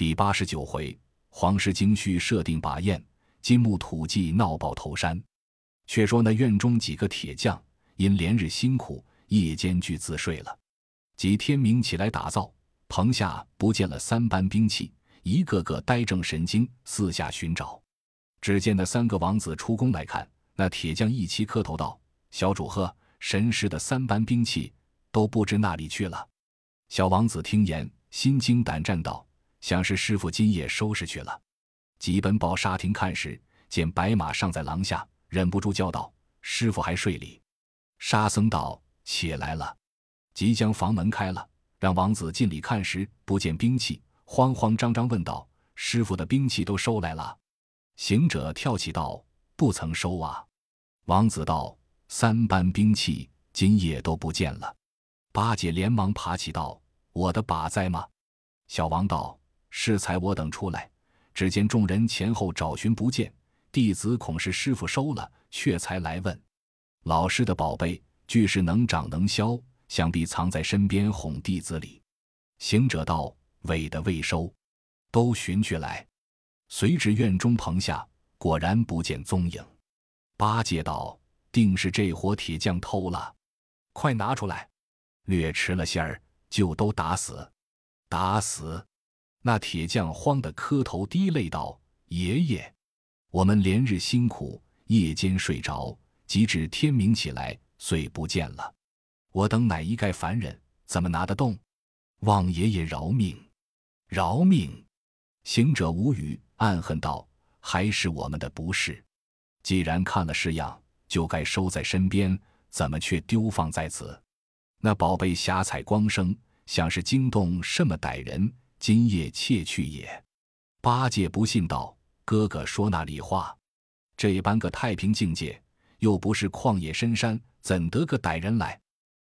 第八十九回，黄氏京绪设定拔宴，金木土祭闹爆头山。却说那院中几个铁匠，因连日辛苦，夜间俱自睡了。即天明起来打造，棚下不见了三班兵器，一个个呆正神经，四下寻找。只见那三个王子出宫来看，那铁匠一齐磕头道：“小主呵，神师的三班兵器都不知哪里去了。”小王子听言，心惊胆战道：“想是师傅今夜收拾去了。”即奔报沙亭看时，见白马尚在廊下。忍不住叫道：“师傅还睡里？”沙僧道：“起来了。”即将房门开了，让王子进里看时，不见兵器，慌慌张张问道：“师傅的兵器都收来了？”行者跳起道：“不曾收啊！”王子道：“三班兵器今夜都不见了。”八戒连忙爬起道：“我的把在吗？”小王道：“适才我等出来，只见众人前后找寻不见。”弟子恐是师傅收了，却才来问。老师的宝贝俱是能长能消，想必藏在身边哄弟子里。行者道：“委的未收，都寻去来。”随至院中棚下，果然不见踪影。八戒道：“定是这伙铁匠偷了，快拿出来！略迟了些儿，就都打死，打死！”那铁匠慌得磕头滴泪道：“爷爷。”我们连日辛苦，夜间睡着，及至天明起来，遂不见了。我等乃一概凡人，怎么拿得动？望爷爷饶命，饶命！行者无语，暗恨道：“还是我们的不是。既然看了式样，就该收在身边，怎么却丢放在此？那宝贝霞彩光生，想是惊动什么歹人，今夜窃去也。”八戒不信道。哥哥说那里话？这般个太平境界，又不是旷野深山，怎得个歹人来？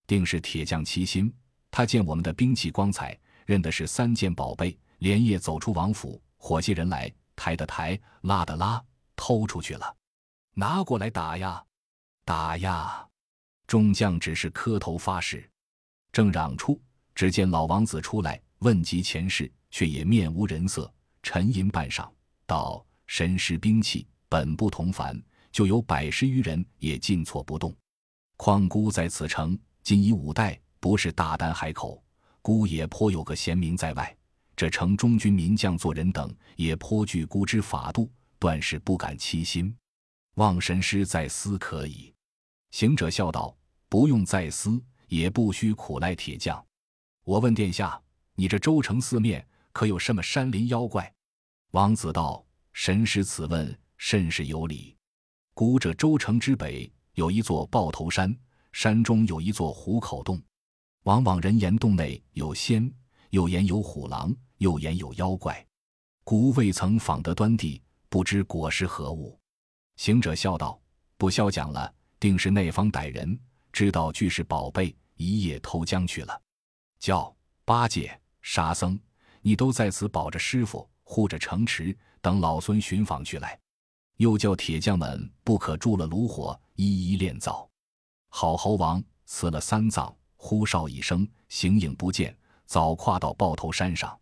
定是铁匠齐心。他见我们的兵器光彩，认的是三件宝贝，连夜走出王府，伙计人来，抬的抬，拉的拉，偷出去了。拿过来打呀，打呀！众将只是磕头发誓。正嚷出，只见老王子出来问及前世，却也面无人色，沉吟半晌，道。神师兵器本不同凡，就有百十余人也进错不动。况孤在此城今已五代，不是大丹海口，孤也颇有个贤名在外。这城中军名将做人等也颇惧孤之法度，断是不敢欺心。望神师再思可以。行者笑道：“不用再思，也不需苦赖铁匠。我问殿下，你这州城四面可有什么山林妖怪？”王子道。神师此问甚是有理。古者州城之北有一座豹头山，山中有一座虎口洞。往往人言洞内有仙，又言有虎狼，又言有妖怪。古未曾访得端地，不知果实何物。行者笑道：“不消讲了，定是那方歹人知道俱是宝贝，一夜偷将去了。叫八戒、沙僧，你都在此保着师傅，护着城池。”等老孙寻访去来，又叫铁匠们不可住了炉火，一一炼造。好猴王辞了三藏，呼哨一声，形影不见，早跨到豹头山上。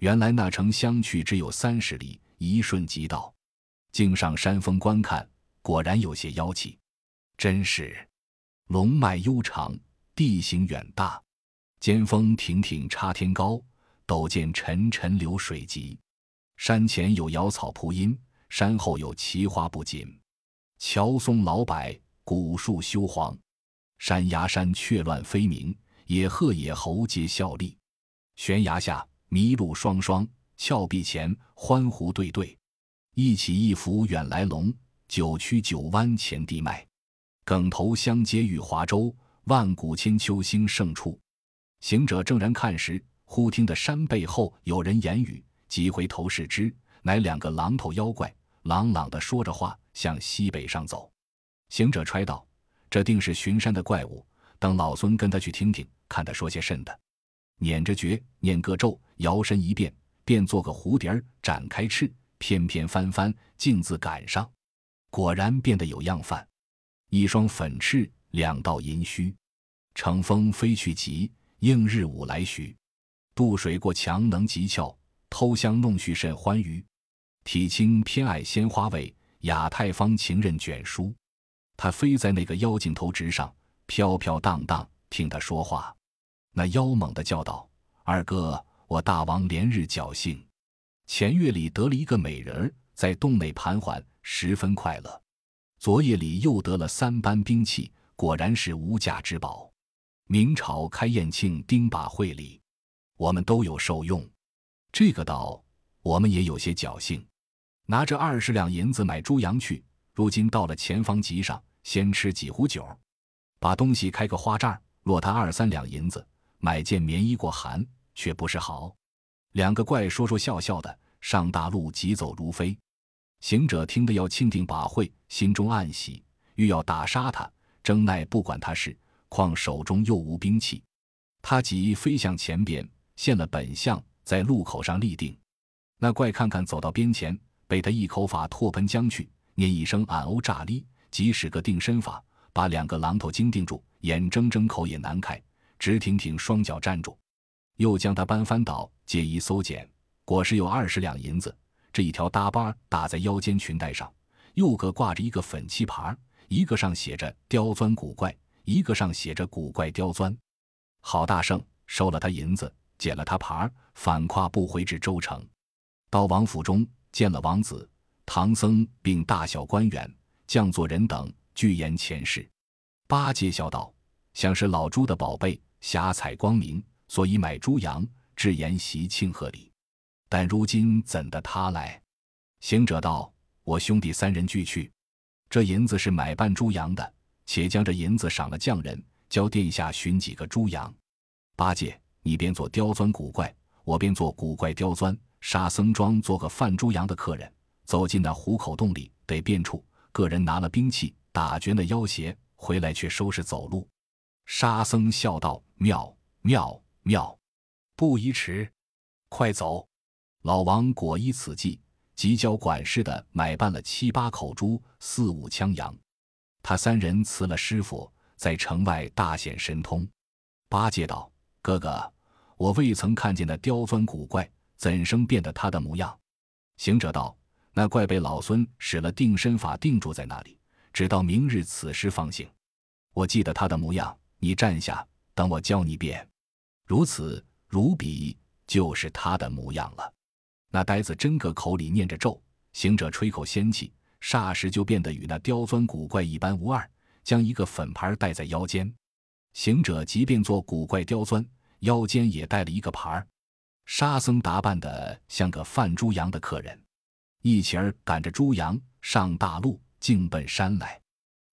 原来那城相去只有三十里，一瞬即到。径上山峰观看，果然有些妖气，真是龙脉悠长，地形远大，尖峰挺挺插天高，陡涧沉沉流水急。山前有瑶草铺阴，山后有奇花不紧。乔松老柏，古树修黄。山崖山雀乱飞鸣，野鹤野猴皆效力。悬崖下麋鹿双双，峭壁前欢狐对对。一起一伏远来龙，九曲九弯前地脉。梗头相接玉华州，万古千秋兴盛处。行者正然看时，忽听得山背后有人言语。即回头视之，乃两个狼头妖怪，朗朗的说着话，向西北上走。行者揣道：“这定是巡山的怪物，等老孙跟他去听听，看他说些甚的。”捻着诀，念个咒，摇身一变，便做个蝴蝶儿，展开翅，翩翩翻翻，径自赶上。果然变得有样范，一双粉翅，两道银须，乘风飞去急，应日午来徐。渡水过墙能急峭。偷香弄絮甚欢愉。体轻偏爱鲜花味，雅太方情任卷书。他飞在那个妖精头直上，飘飘荡荡，听他说话。那妖猛地叫道：“二哥，我大王连日侥幸，前月里得了一个美人儿，在洞内盘桓，十分快乐。昨夜里又得了三般兵器，果然是无价之宝。明朝开宴庆丁把会里，我们都有受用。这个道，我们也有些侥幸，拿着二十两银子买猪羊去。如今到了前方集上。”先吃几壶酒，把东西开个花账，落他二三两银子，买件棉衣过寒，却不是好。两个怪说说笑笑的上大路，疾走如飞。行者听得要庆定把会，心中暗喜，欲要打杀他，争奈不管他事，况手中又无兵器。他即飞向前边，现了本相，在路口上立定。那怪看看走到边前，被他一口法唾喷将去，念一声俺欧炸哩。即使个定身法，把两个榔头惊定住，眼睁睁，口也难开，直挺挺，双脚站住。又将他搬翻倒，借一搜检，果实有二十两银子。这一条搭巴打在腰间裙带上，右个挂着一个粉漆牌，一个上写着“刁钻古怪”，一个上写着“古怪刁钻”。郝大圣收了他银子，捡了他牌，反跨步回至州城，到王府中见了王子、唐僧，并大小官员。将作人等俱言前世，八戒笑道：“想是老猪的宝贝，霞彩光明，所以买猪羊，置筵席庆贺礼。但如今怎的他来？”行者道：“我兄弟三人俱去，这银子是买半猪羊的，且将这银子赏了匠人，教殿下寻几个猪羊。八戒，你便做刁钻古怪，我便做古怪刁钻。沙僧装做个贩猪羊的客人，走进那虎口洞里，得变处。”个人拿了兵器打绝那妖邪，回来却收拾走路。沙僧笑道：“妙妙妙，不宜迟，快走！”老王果依此计，即教管事的买办了七八口猪、四五枪羊。他三人辞了师傅，在城外大显神通。八戒道：“哥哥，我未曾看见那刁钻古怪，怎生变得他的模样？”行者道。那怪被老孙使了定身法定住在那里，直到明日此时方醒。我记得他的模样，你站下，等我教你变。如此如彼，就是他的模样了。那呆子真个口里念着咒，行者吹口仙气，霎时就变得与那刁钻古怪一般无二，将一个粉牌戴在腰间。行者即便做古怪刁钻，腰间也带了一个牌儿。沙僧打扮的像个贩猪羊的客人。一起儿赶着猪羊上大路，径奔山来。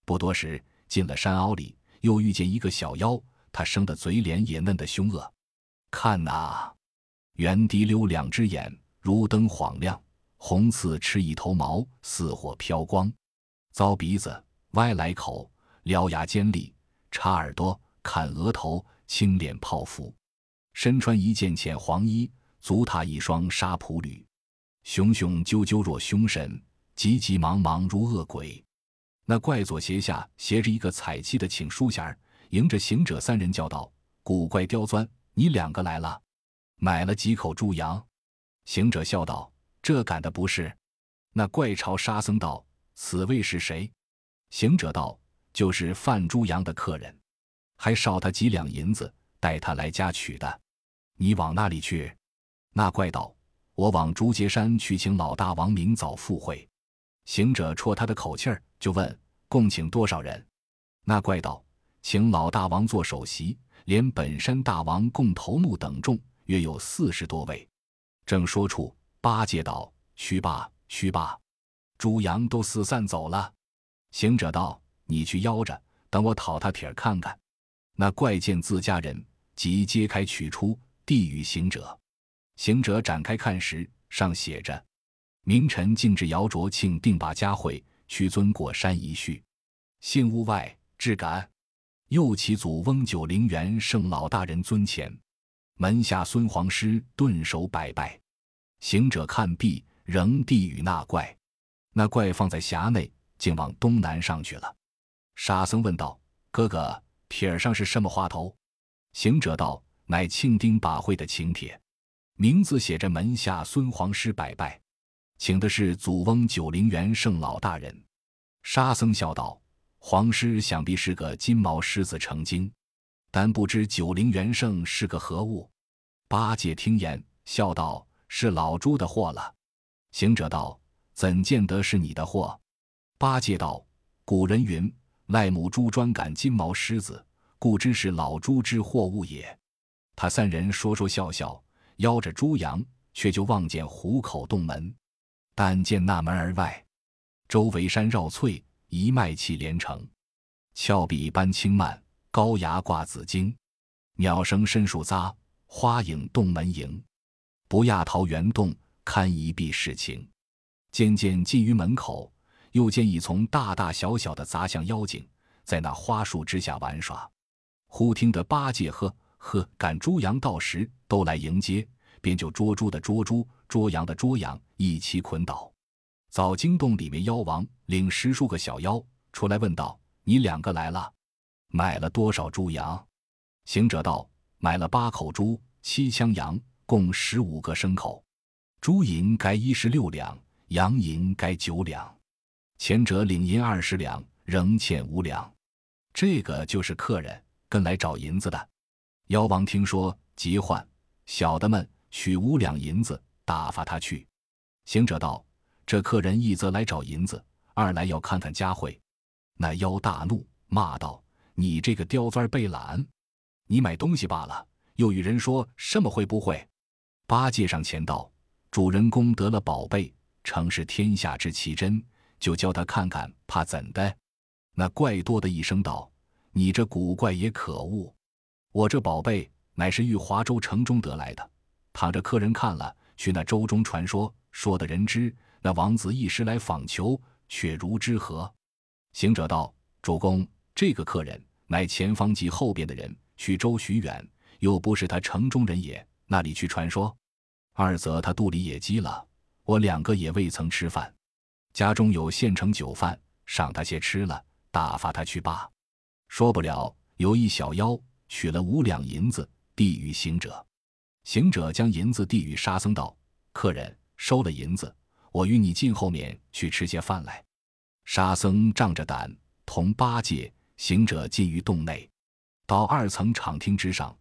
不多时，进了山凹里，又遇见一个小妖。他生的嘴脸也嫩得凶恶。看呐，圆滴溜两只眼，如灯晃亮；红刺吃一头毛，似火飘光。糟鼻子，歪来口，獠牙尖利，插耳朵，砍额头，青脸泡芙。身穿一件浅黄衣，足踏一双沙普履。雄雄赳赳若凶神，急急忙忙如恶鬼。那怪左斜下斜着一个彩漆的请书匣儿，迎着行者三人叫道：“古怪刁钻，你两个来了，买了几口猪羊？”行者笑道：“这赶的不是。”那怪朝沙僧道：“此位是谁？”行者道：“就是范猪羊的客人，还少他几两银子，带他来家取的。你往那里去？”那怪道。我往竹节山去请老大王明早赴会，行者戳他的口气儿，就问共请多少人。那怪道：请老大王做首席，连本山大王共头目等众，约有四十多位。正说处，八戒道：去罢，去罢，猪羊都四散走了。行者道：你去邀着，等我讨他帖看看。那怪见自家人，即揭开取出，递与行者。行者展开看时，上写着：“明臣敬至姚卓庆定把佳会，屈尊过山一叙。信屋外至感，右其祖翁九灵元圣老大人尊前，门下孙皇师顿首拜拜。”行者看毕，仍递与那怪。那怪放在匣内，竟往东南上去了。沙僧问道：“哥哥，帖上是什么话头？”行者道：“乃庆丁把会的请帖。”名字写着“门下孙皇师百拜”，请的是祖翁九灵元圣老大人。沙僧笑道：“皇师想必是个金毛狮子成精，但不知九灵元圣是个何物。”八戒听言，笑道：“是老猪的货了。”行者道：“怎见得是你的货？”八戒道：“古人云，赖母猪专赶金毛狮子，故知是老猪之货物也。”他三人说说笑笑，邀着猪羊，却就望见虎口洞门。但见那门而外，周围山绕翠，一脉气连成，峭壁般青蔓，高崖挂紫荆，鸟声深树匝。花影洞门迎，不亚桃源洞，堪一碧世情。渐渐近于门口，又见一丛大大小小的杂像妖精，在那花树之下玩耍。忽听得八戒呵呵赶猪羊到时，都来迎接，便就捉猪的捉猪，捉羊的捉羊，一齐捆倒。早惊洞里面妖王领十数个小妖出来问道：“你两个来了，买了多少猪羊？”行者道。买了八口猪，七枪羊，共十五个牲口。猪银该一十六两，羊银该九两。前者领银二十两，仍欠五两。这个就是客人跟来找银子的。妖王听说，急唤小的们取五两银子打发他去。行者道：“这客人一则来找银子，二来要看看佳慧。”那妖大怒，骂道：“你这个刁钻背懒！”你买东西罢了，又与人说什么会不会？八戒上前道：“主人公得了宝贝，诚是天下之奇珍，就教他看看，怕怎的？”那怪多的一声道：“你这古怪也可恶！我这宝贝乃是玉华州城中得来的，倘着客人看了，去那州中传说，说的人知，那王子一时来访求，却如之何？”行者道：“主公，这个客人乃前方及后边的人。”去州许远，又不是他城中人也，那里去传说？二则他肚里也饥了，我两个也未曾吃饭，家中有现成酒饭，赏他些吃了，打发他去罢。说不了，有一小妖取了五两银子递与行者，行者将银子递与沙僧道：“客人收了银子，我与你进后面去吃些饭来。”沙僧仗着胆，同八戒、行者进于洞内。到二层敞厅之上，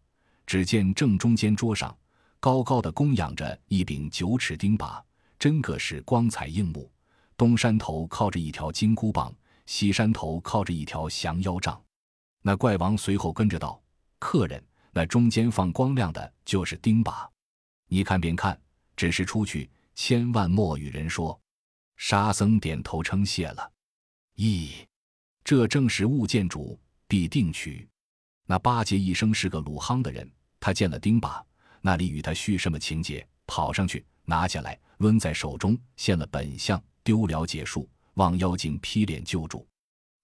只见正中间桌上高高的供养着一柄九尺钉耙，真个是光彩映目。东山头靠着一条金箍棒，西山头靠着一条降妖杖。那怪王随后跟着道：“客人，那中间放光亮的就是钉耙，你看便看，只是出去千万莫与人说。”沙僧点头称谢了。咦，这正是物见主必定取。那八戒一生是个鲁夯的人，他见了钉耙，那里与他叙什么情节？跑上去拿下来，抡在手中，现了本相，丢了解数，望妖精劈脸救助。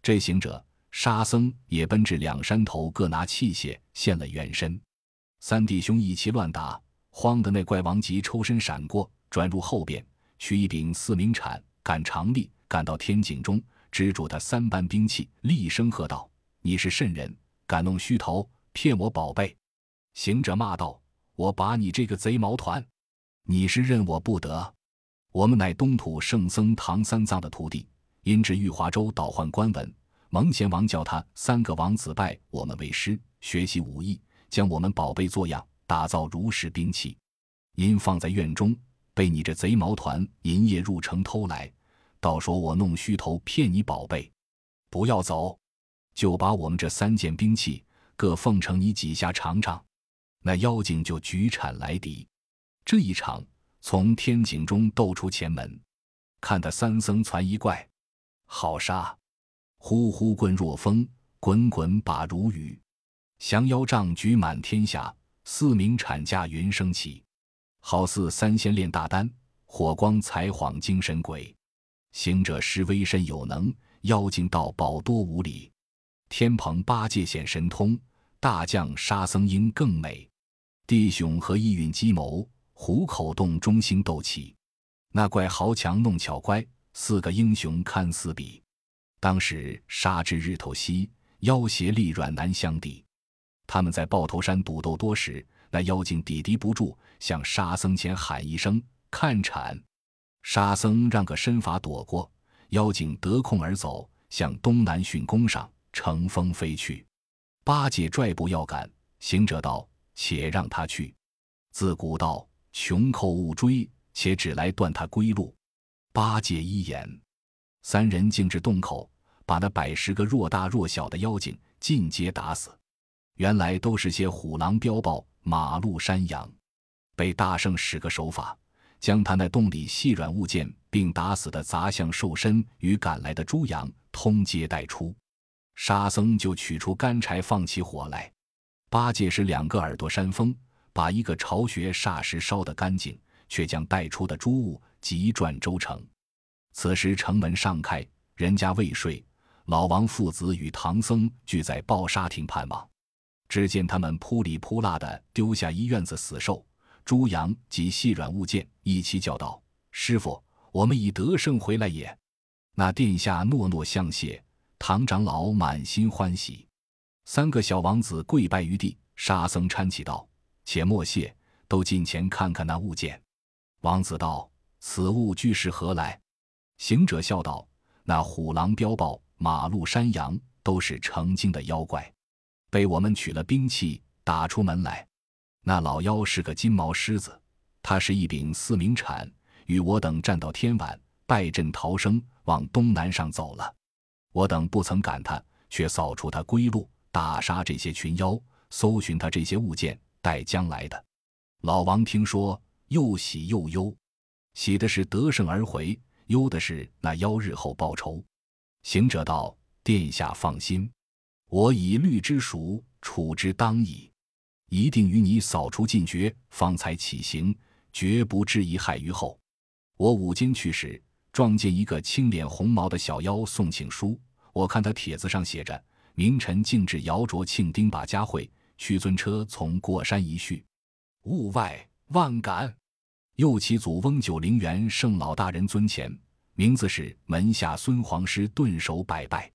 这行者、沙僧也奔至两山头，各拿器械，现了原身。三弟兄一齐乱打，慌的那怪王急抽身闪过，转入后边，取一柄四明铲，赶长力，赶到天井中，支住他三般兵器，厉声喝道：“你是甚人？”敢弄虚头，骗我宝贝！行者骂道：“我把你这个贼毛团！你是认我不得？我们乃东土圣僧唐三藏的徒弟，因至玉华州倒换官文，蒙贤王叫他三个王子拜我们为师，学习武艺，将我们宝贝做样，打造如是兵器。因放在院中，被你这贼毛团银夜入城偷来，倒说我弄虚头骗你宝贝，不要走！”就把我们这三件兵器各奉承你几下尝尝，那妖精就举铲来敌。这一场从天井中斗出前门，看得三僧攒一怪，好杀！呼呼棍若风，滚滚把如雨。降妖杖举满天下，四名铲架云升起，好似三仙炼大丹，火光才晃精神鬼。行者施威身有能，妖精道宝多无礼。天蓬八戒显神通，大将沙僧应更美。弟兄和意运机谋，虎口洞中心斗起。那怪豪强弄巧乖，四个英雄堪四比。当时杀至日头西，妖邪力软难相抵。他们在豹头山赌斗多时，那妖精抵敌不住，向沙僧前喊一声“看铲”，沙僧让个身法躲过，妖精得空而走，向东南巽宫上乘风飞去。八戒拽步要赶，行者道：“且让他去。自古道，穷寇勿追，且只来断他归路。”八戒一言，三人径至洞口，把那百十个若大若小的妖精尽皆打死。原来都是些虎狼彪豹、马鹿山羊，被大圣使个手法，将他那洞里细软物件，并打死的杂项兽身与赶来的猪羊，通皆带出。沙僧就取出干柴，放起火来。八戒是两个耳朵扇风，把一个巢穴霎时烧得干净，却将带出的诸物急转周成。此时城门尚开，人家未睡，老王父子与唐僧聚在抱沙亭盼望。只见他们扑里扑啦的丢下一院子死兽、猪羊及细软物件，一起叫道：“师傅，我们已得胜回来也！”那殿下诺诺相谢，唐长老满心欢喜。三个小王子跪拜于地，沙僧搀起道：“且莫谢，都近前看看那物件。”王子道：“此物俱是何来？”行者笑道：“那虎狼彪豹、马鹿山羊，都是成精的妖怪。”被我们取了兵器打出门来，那老妖是个金毛狮子，他是一柄四明铲，与我等战到天晚，败阵逃生，往东南上走了。我等不曾赶他，却扫除他归路，打杀这些群妖，搜寻他这些物件，待将来的。老王听说，又喜又忧，喜的是得胜而回，忧的是那妖日后报仇。行者道：“殿下放心。”我以律之属，处之当矣，一定与你扫除尽绝，方才起行，绝不致贻害于后。我午间去时，撞见一个青脸红毛的小妖送请书，我看他帖子上写着：“明晨径至姚卓庆丁把家会，屈尊车从过山一叙，物外万感。”又其祖翁九灵元圣老大人尊前，名字是门下孙皇师顿首拜拜。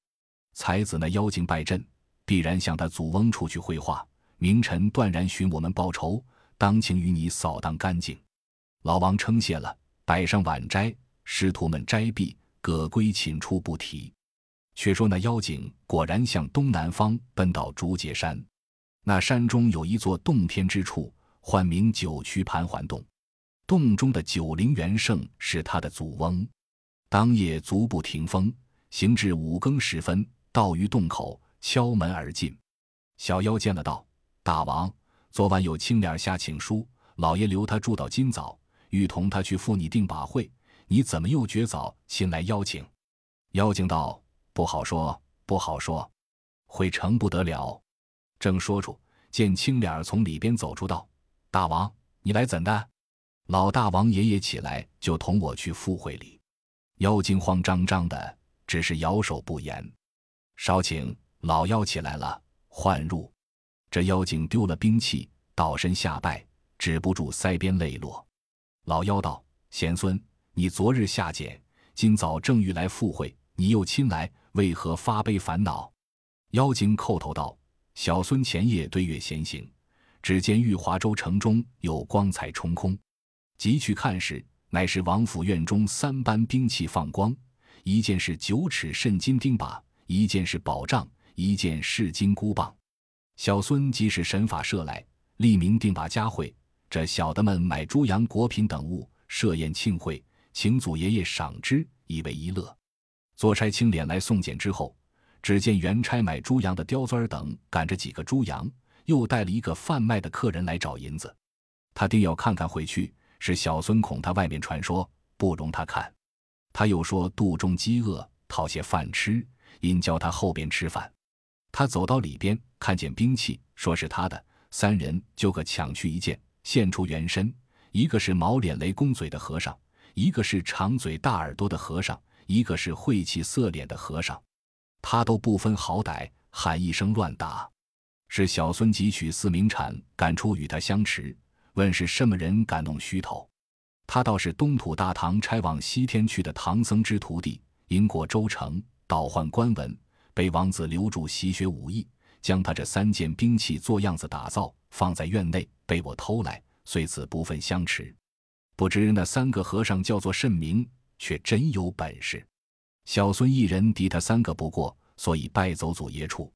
才子那妖精拜阵，必然向他祖翁处去会话。明晨断然寻我们报仇，当请与你扫荡干净。老王称谢了，摆上晚斋，师徒们斋毕，各归寝处不提。却说那妖精果然向东南方奔到竹节山，那山中有一座洞天之处，唤名九曲盘桓洞。洞中的九灵元圣是他的祖翁。当夜足不停风，行至五更时分。到于洞口，敲门而进。小妖见了，道：“大王，昨晚有青脸下请书，老爷留他住到今早，欲同他去赴你定把会。你怎么又绝早亲来邀请？”妖精道：“不好说，不好说，会成不得了。”正说着，见青脸从里边走出，道：“大王，你来怎的？”老大王爷爷起来就同我去赴会里。妖精慌张张的，只是摇手不言。少顷老妖起来了，唤入。这妖精丢了兵器，倒身下拜，止不住腮边泪落。老妖道：“贤孙，你昨日下界，今早正欲来赴会，你又亲来，为何发悲烦恼？”妖精叩头道：“小孙前夜对月闲行，只见玉华州城中有光彩冲空，急去看时，乃是王府院中三般兵器放光，一件是九尺肾金钉耙。”一件是宝杖，一件是金箍棒。小孙即使神法射来，立明定把佳会。这小的们买猪羊果品等物，设宴庆会，请祖爷爷赏之，以为一乐。做差青脸来送检之后，只见原差买猪羊的刁钻儿等赶着几个猪羊，又带了一个贩卖的客人来找银子。他定要看看回去，是小孙恐他外面传说，不容他看。他又说肚中饥饿，讨些饭吃。因叫他后边吃饭，他走到里边，看见兵器，说是他的，三人就各抢去一件，现出原身。一个是毛脸雷公嘴的和尚，一个是长嘴大耳朵的和尚，一个是晦气色脸的和尚，他都不分好歹，喊一声乱打。是小孙汲取四名铲赶出与他相持，问是什么人敢弄虚头。他倒是东土大唐差往西天去的唐僧之徒弟，因过州城。倒换官文，被王子留住习学武艺，将他这三件兵器做样子打造，放在院内，被我偷来，遂此不分相持。不知那三个和尚叫做甚名，却真有本事。小孙一人敌他三个不过，所以败走祖爷处，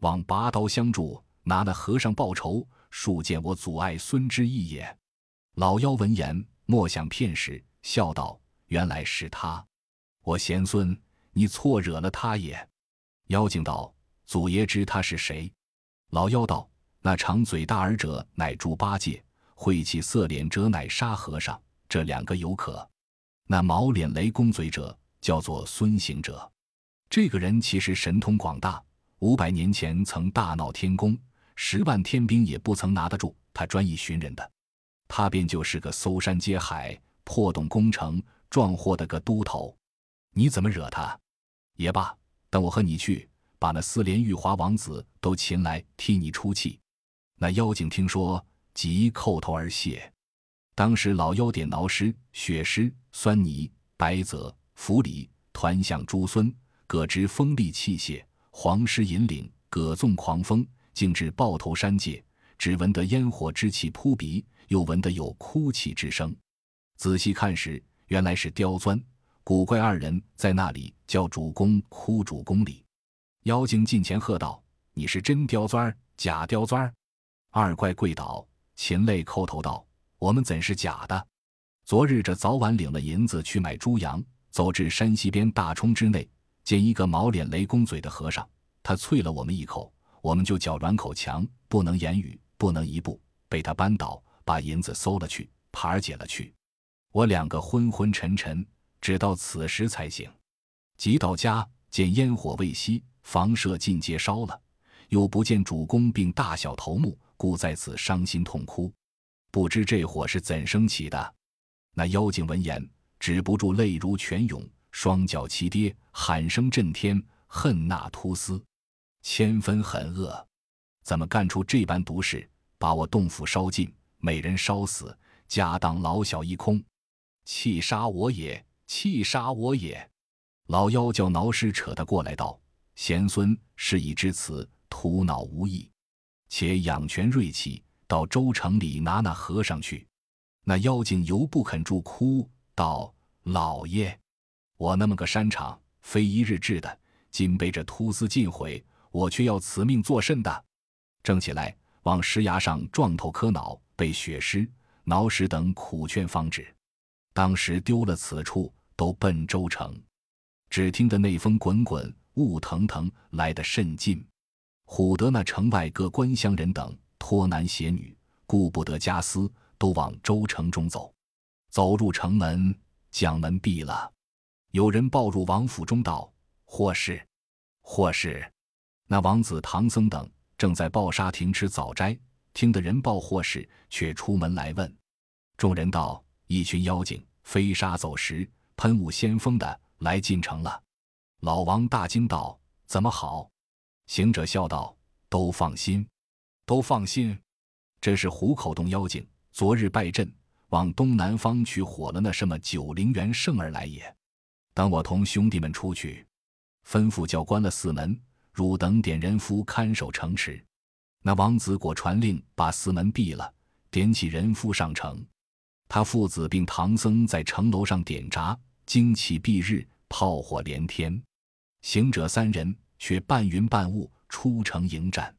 望拔刀相助，拿那和尚报仇，恕见我阻碍孙之意也。老妖闻言，默想片时，笑道：“原来是他，我贤孙，你错惹了他也。”妖精道：“祖爷知他是谁？”老妖道：“那长嘴大耳者，乃猪八戒。”晦气色脸者乃沙和尚，这两个有可。那毛脸雷公嘴者叫做孙行者，这个人其实神通广大，五百年前曾大闹天宫，十万天兵也不曾拿得住。他专一寻人的，他便就是个搜山接海、破洞攻城、撞祸的个都头。你怎么惹他？也罢，等我和你去，把那四连玉华王子都擒来，替你出气。那妖精听说。即叩头而谢。当时老妖点挠尸、血尸、酸泥、白泽、符里、团象诸孙，各执锋利器械，黄狮引领，葛纵狂风，竟至豹头山界。只闻得烟火之气扑鼻，又闻得有哭泣之声。仔细看时，原来是刁钻、古怪二人在那里叫主公哭主公礼。妖精近前喝道：“你是真刁钻，假刁钻？”二怪跪倒。秦泪叩头道：“我们怎是假的？昨日这早晚领了银子去买猪羊，走至山西边大冲之内，见一个毛脸雷公嘴的和尚，他啐了我们一口，我们就脚软口强，不能言语，不能一步，被他扳倒，把银子搜了去，耙儿解了去。我两个昏昏沉沉，直到此时才醒。即到家，见烟火未熄，房舍尽皆烧了，又不见主公并大小头目。”故在此伤心痛哭，不知这火是怎生起的。那妖精闻言，止不住泪如泉涌，双脚齐跌，喊声震天，恨那秃司，千分狠恶，怎么干出这般毒事，把我洞府烧尽，美人烧死，家当老小一空，气杀我也，气杀我也！老妖叫挠尸扯他过来道：“贤孙事已至此，徒恼无益。”且养全锐气，到州城里拿那和尚去。那妖精犹不肯住，哭道：“老爷，我那么个山场，非一日治的，今被这秃司尽毁，我却要此命作甚的？”正起来往石崖上撞头磕脑，被血尸、挠石等苦劝方止。当时丢了此处，都奔州城。只听得内风滚滚，雾腾腾，来得甚近。唬得那城外各官乡人等托男携女，顾不得家私，都往州城中走。走入城门，将门闭了。有人报入王府中道：“祸事，祸事。”那王子唐僧等正在抱沙亭吃早斋，听得人报祸事，却出门来问。众人道：“一群妖精飞沙走石，喷雾先锋的来进城了。”老王大惊道：“怎么好？”行者笑道：“都放心，都放心，这是虎口洞妖精昨日败阵，往东南方去火了那什么九灵元圣而来也。等我同兄弟们出去，吩咐叫关了四门，汝等点人夫看守城池。那王子果传令，把四门闭了，点起人夫上城。他父子并唐僧在城楼上点闸，旌旗蔽日，炮火连天。行者三人。”却半云半雾出城迎战，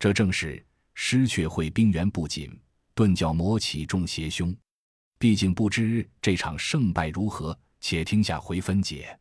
这正是失却会兵源不紧，顿教魔起众邪凶。毕竟不知这场胜败如何，且听下回分解。